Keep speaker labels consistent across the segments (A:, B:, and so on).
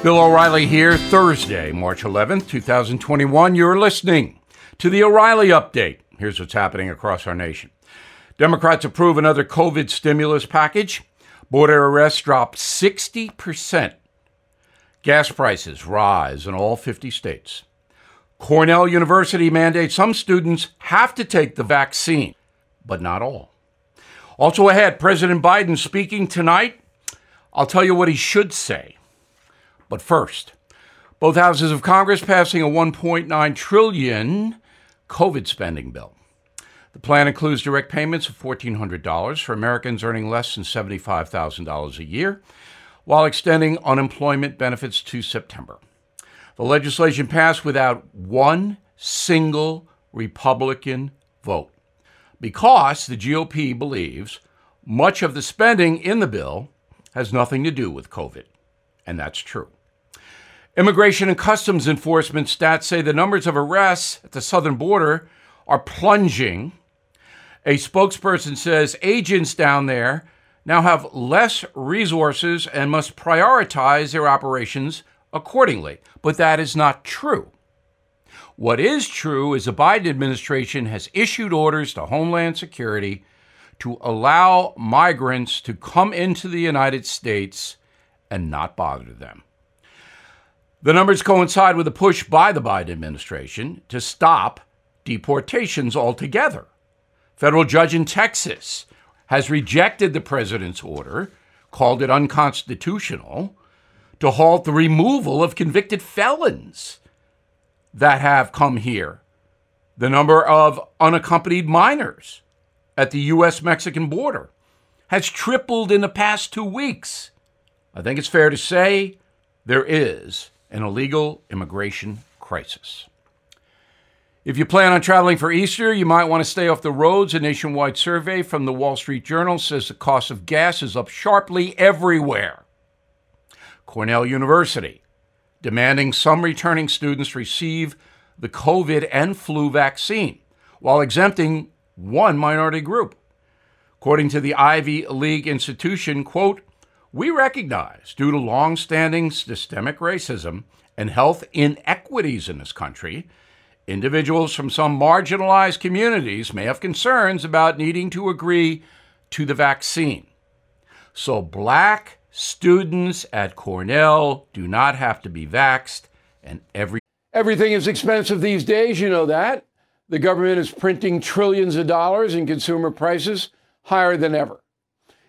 A: Bill O'Reilly here, Thursday, March 11th, 2021. You're listening to the O'Reilly Update. Here's what's happening across our nation. Democrats approve another COVID stimulus package. Border arrests drop 60%. Gas prices rise in all 50 states. Cornell University mandates some students have to take the vaccine, but not all. Also ahead, President Biden speaking tonight. I'll tell you what he should say. But first, both houses of Congress passing a 1.9 trillion COVID spending bill. The plan includes direct payments of $1,400 for Americans earning less than $75,000 a year, while extending unemployment benefits to September. The legislation passed without one single Republican vote because the GOP believes much of the spending in the bill has nothing to do with COVID. And that's true. Immigration and Customs Enforcement stats say the numbers of arrests at the southern border are plunging. A spokesperson says agents down there now have less resources and must prioritize their operations accordingly. But that is not true. What is true is the Biden administration has issued orders to Homeland Security to allow migrants to come into the United States and not bother them. The numbers coincide with a push by the Biden administration to stop deportations altogether. Federal judge in Texas has rejected the president's order, called it unconstitutional, to halt the removal of convicted felons that have come here. The number of unaccompanied minors at the U.S. Mexican border has tripled in the past two weeks. I think it's fair to say there is an illegal immigration crisis. If you plan on traveling for Easter, you might want to stay off the roads. A nationwide survey from the Wall Street Journal says the cost of gas is up sharply everywhere. Cornell University demanding some returning students receive the COVID and flu vaccine while exempting one minority group. According to the Ivy League institution, quote, we recognize, due to long-standing systemic racism and health inequities in this country, individuals from some marginalized communities may have concerns about needing to agree to the vaccine. So, black students at Cornell do not have to be vaxed, and every
B: everything is expensive these days. You know that the government is printing trillions of dollars, and consumer prices higher than ever.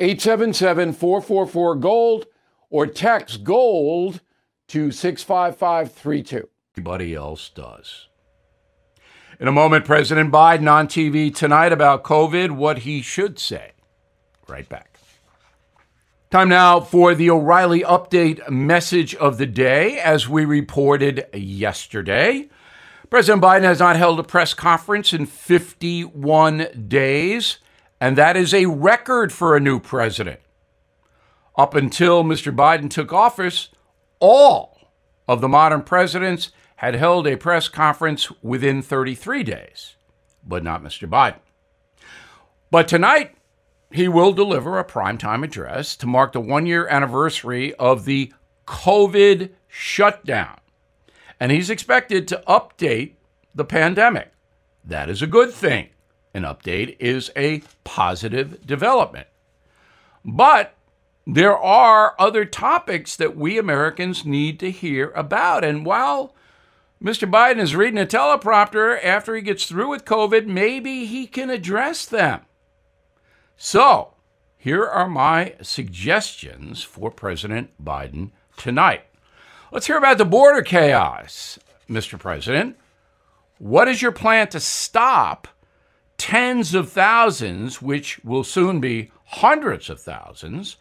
B: 877 444 GOLD or text GOLD to 65532.
A: Everybody else does. In a moment, President Biden on TV tonight about COVID, what he should say. Right back. Time now for the O'Reilly Update message of the day. As we reported yesterday, President Biden has not held a press conference in 51 days and that is a record for a new president. Up until Mr. Biden took office, all of the modern presidents had held a press conference within 33 days, but not Mr. Biden. But tonight, he will deliver a primetime address to mark the one year anniversary of the COVID shutdown. And he's expected to update the pandemic. That is a good thing an update is a positive development. But there are other topics that we Americans need to hear about. And while Mr. Biden is reading a teleprompter after he gets through with COVID, maybe he can address them. So, here are my suggestions for President Biden tonight. Let's hear about the border chaos, Mr. President. What is your plan to stop tens of thousands, which will soon be hundreds of thousands,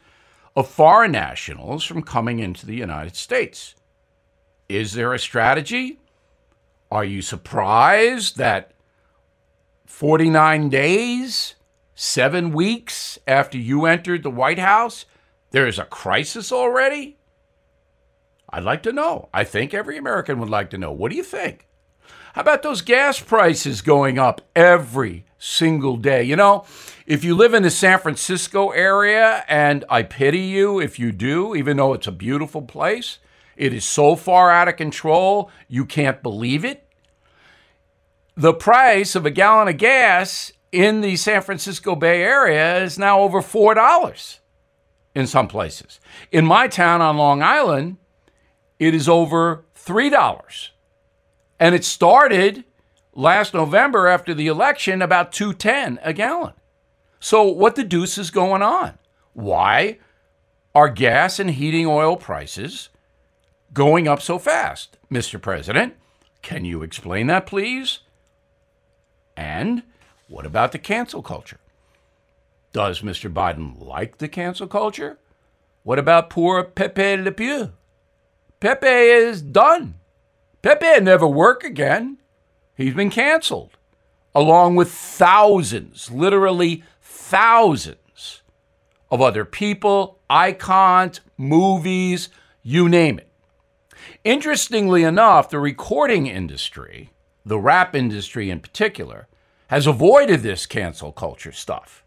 A: of foreign nationals from coming into the United States? Is there a strategy? Are you surprised that 49 days, seven weeks after you entered the White House, there is a crisis already? I'd like to know. I think every American would like to know. What do you think? How about those gas prices going up every single day? You know, if you live in the San Francisco area, and I pity you if you do, even though it's a beautiful place, it is so far out of control, you can't believe it. The price of a gallon of gas in the San Francisco Bay Area is now over $4 in some places. In my town on Long Island, it is over $3. And it started last November after the election about 210 a gallon. So what the deuce is going on? Why are gas and heating oil prices going up so fast? Mr. President, can you explain that please? And what about the cancel culture? Does Mr. Biden like the cancel culture? What about poor Pepe Le Pew? Pepe is done. Pepe never work again. He's been canceled, along with thousands, literally thousands of other people, icons, movies, you name it. Interestingly enough, the recording industry, the rap industry in particular, has avoided this cancel culture stuff.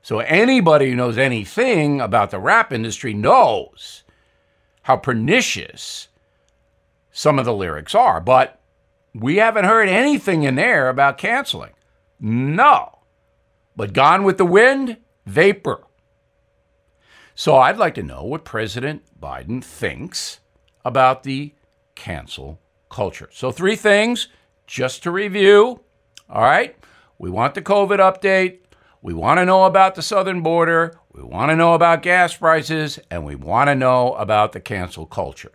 A: So anybody who knows anything about the rap industry knows how pernicious some of the lyrics are. But we haven't heard anything in there about canceling. No. But Gone with the Wind, vapor. So I'd like to know what President Biden thinks about the cancel culture. So, three things just to review. All right. We want the COVID update. We want to know about the southern border. We want to know about gas prices. And we want to know about the cancel culture.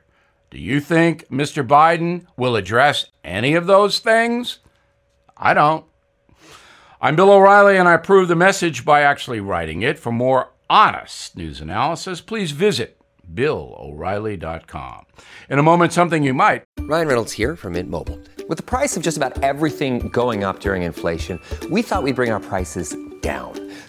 A: Do you think Mr. Biden will address any of those things? I don't. I'm Bill O'Reilly, and I approve the message by actually writing it. For more honest news analysis, please visit BillO'Reilly.com. In a moment, something you might.
C: Ryan Reynolds here from Mint Mobile. With the price of just about everything going up during inflation, we thought we'd bring our prices down.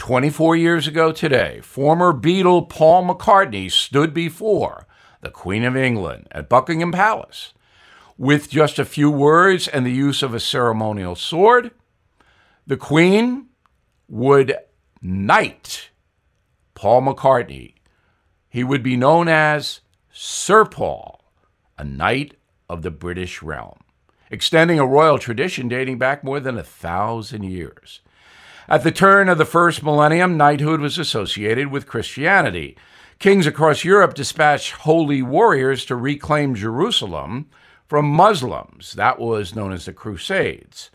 A: 24 years ago today, former Beatle Paul McCartney stood before the Queen of England at Buckingham Palace. With just a few words and the use of a ceremonial sword, the Queen would knight Paul McCartney. He would be known as Sir Paul, a knight of the British realm, extending a royal tradition dating back more than a thousand years. At the turn of the first millennium, knighthood was associated with Christianity. Kings across Europe dispatched holy warriors to reclaim Jerusalem from Muslims. That was known as the Crusades.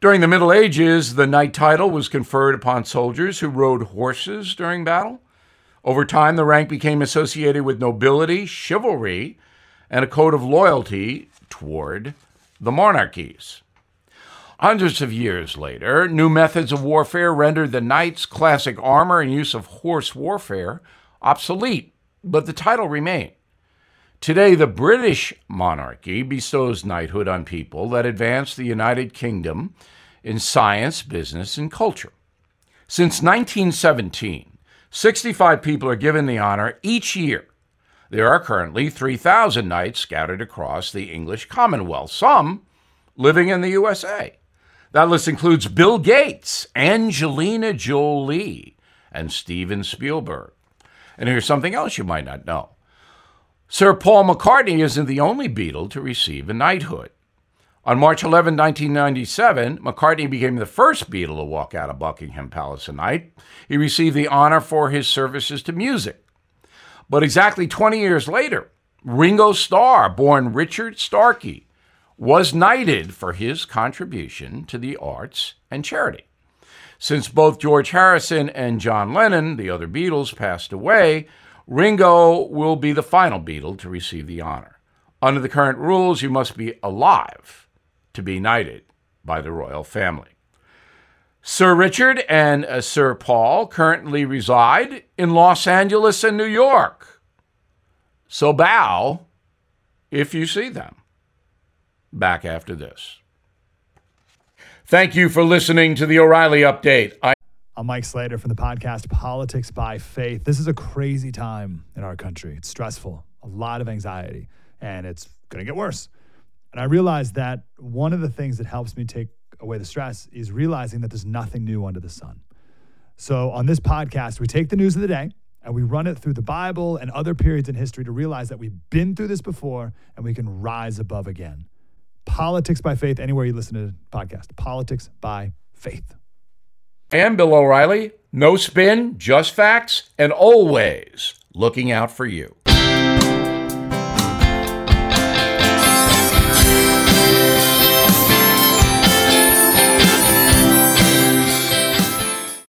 A: During the Middle Ages, the knight title was conferred upon soldiers who rode horses during battle. Over time, the rank became associated with nobility, chivalry, and a code of loyalty toward the monarchies. Hundreds of years later, new methods of warfare rendered the knight's classic armor and use of horse warfare obsolete, but the title remained. Today, the British monarchy bestows knighthood on people that advance the United Kingdom in science, business, and culture. Since 1917, 65 people are given the honor each year There are currently 3,000 knights scattered across the English Commonwealth, some living in the USA. That list includes Bill Gates, Angelina Jolie, and Steven Spielberg. And here's something else you might not know Sir Paul McCartney isn't the only Beatle to receive a knighthood. On March 11, 1997, McCartney became the first Beatle to walk out of Buckingham Palace a knight. He received the honor for his services to music. But exactly 20 years later, Ringo Starr, born Richard Starkey, was knighted for his contribution to the arts and charity. Since both George Harrison and John Lennon, the other Beatles, passed away, Ringo will be the final Beatle to receive the honor. Under the current rules, you must be alive to be knighted by the royal family. Sir Richard and uh, Sir Paul currently reside in Los Angeles and New York. So bow if you see them back after this. Thank you for listening to the O'Reilly Update. I-
D: I'm Mike Slater from the podcast Politics by Faith. This is a crazy time in our country. It's stressful, a lot of anxiety, and it's going to get worse. And I realized that one of the things that helps me take away the stress is realizing that there's nothing new under the sun. So on this podcast, we take the news of the day and we run it through the Bible and other periods in history to realize that we've been through this before and we can rise above again. Politics by Faith, anywhere you listen to the podcast. Politics by Faith.
A: And Bill O'Reilly, no spin, just facts, and always looking out for you.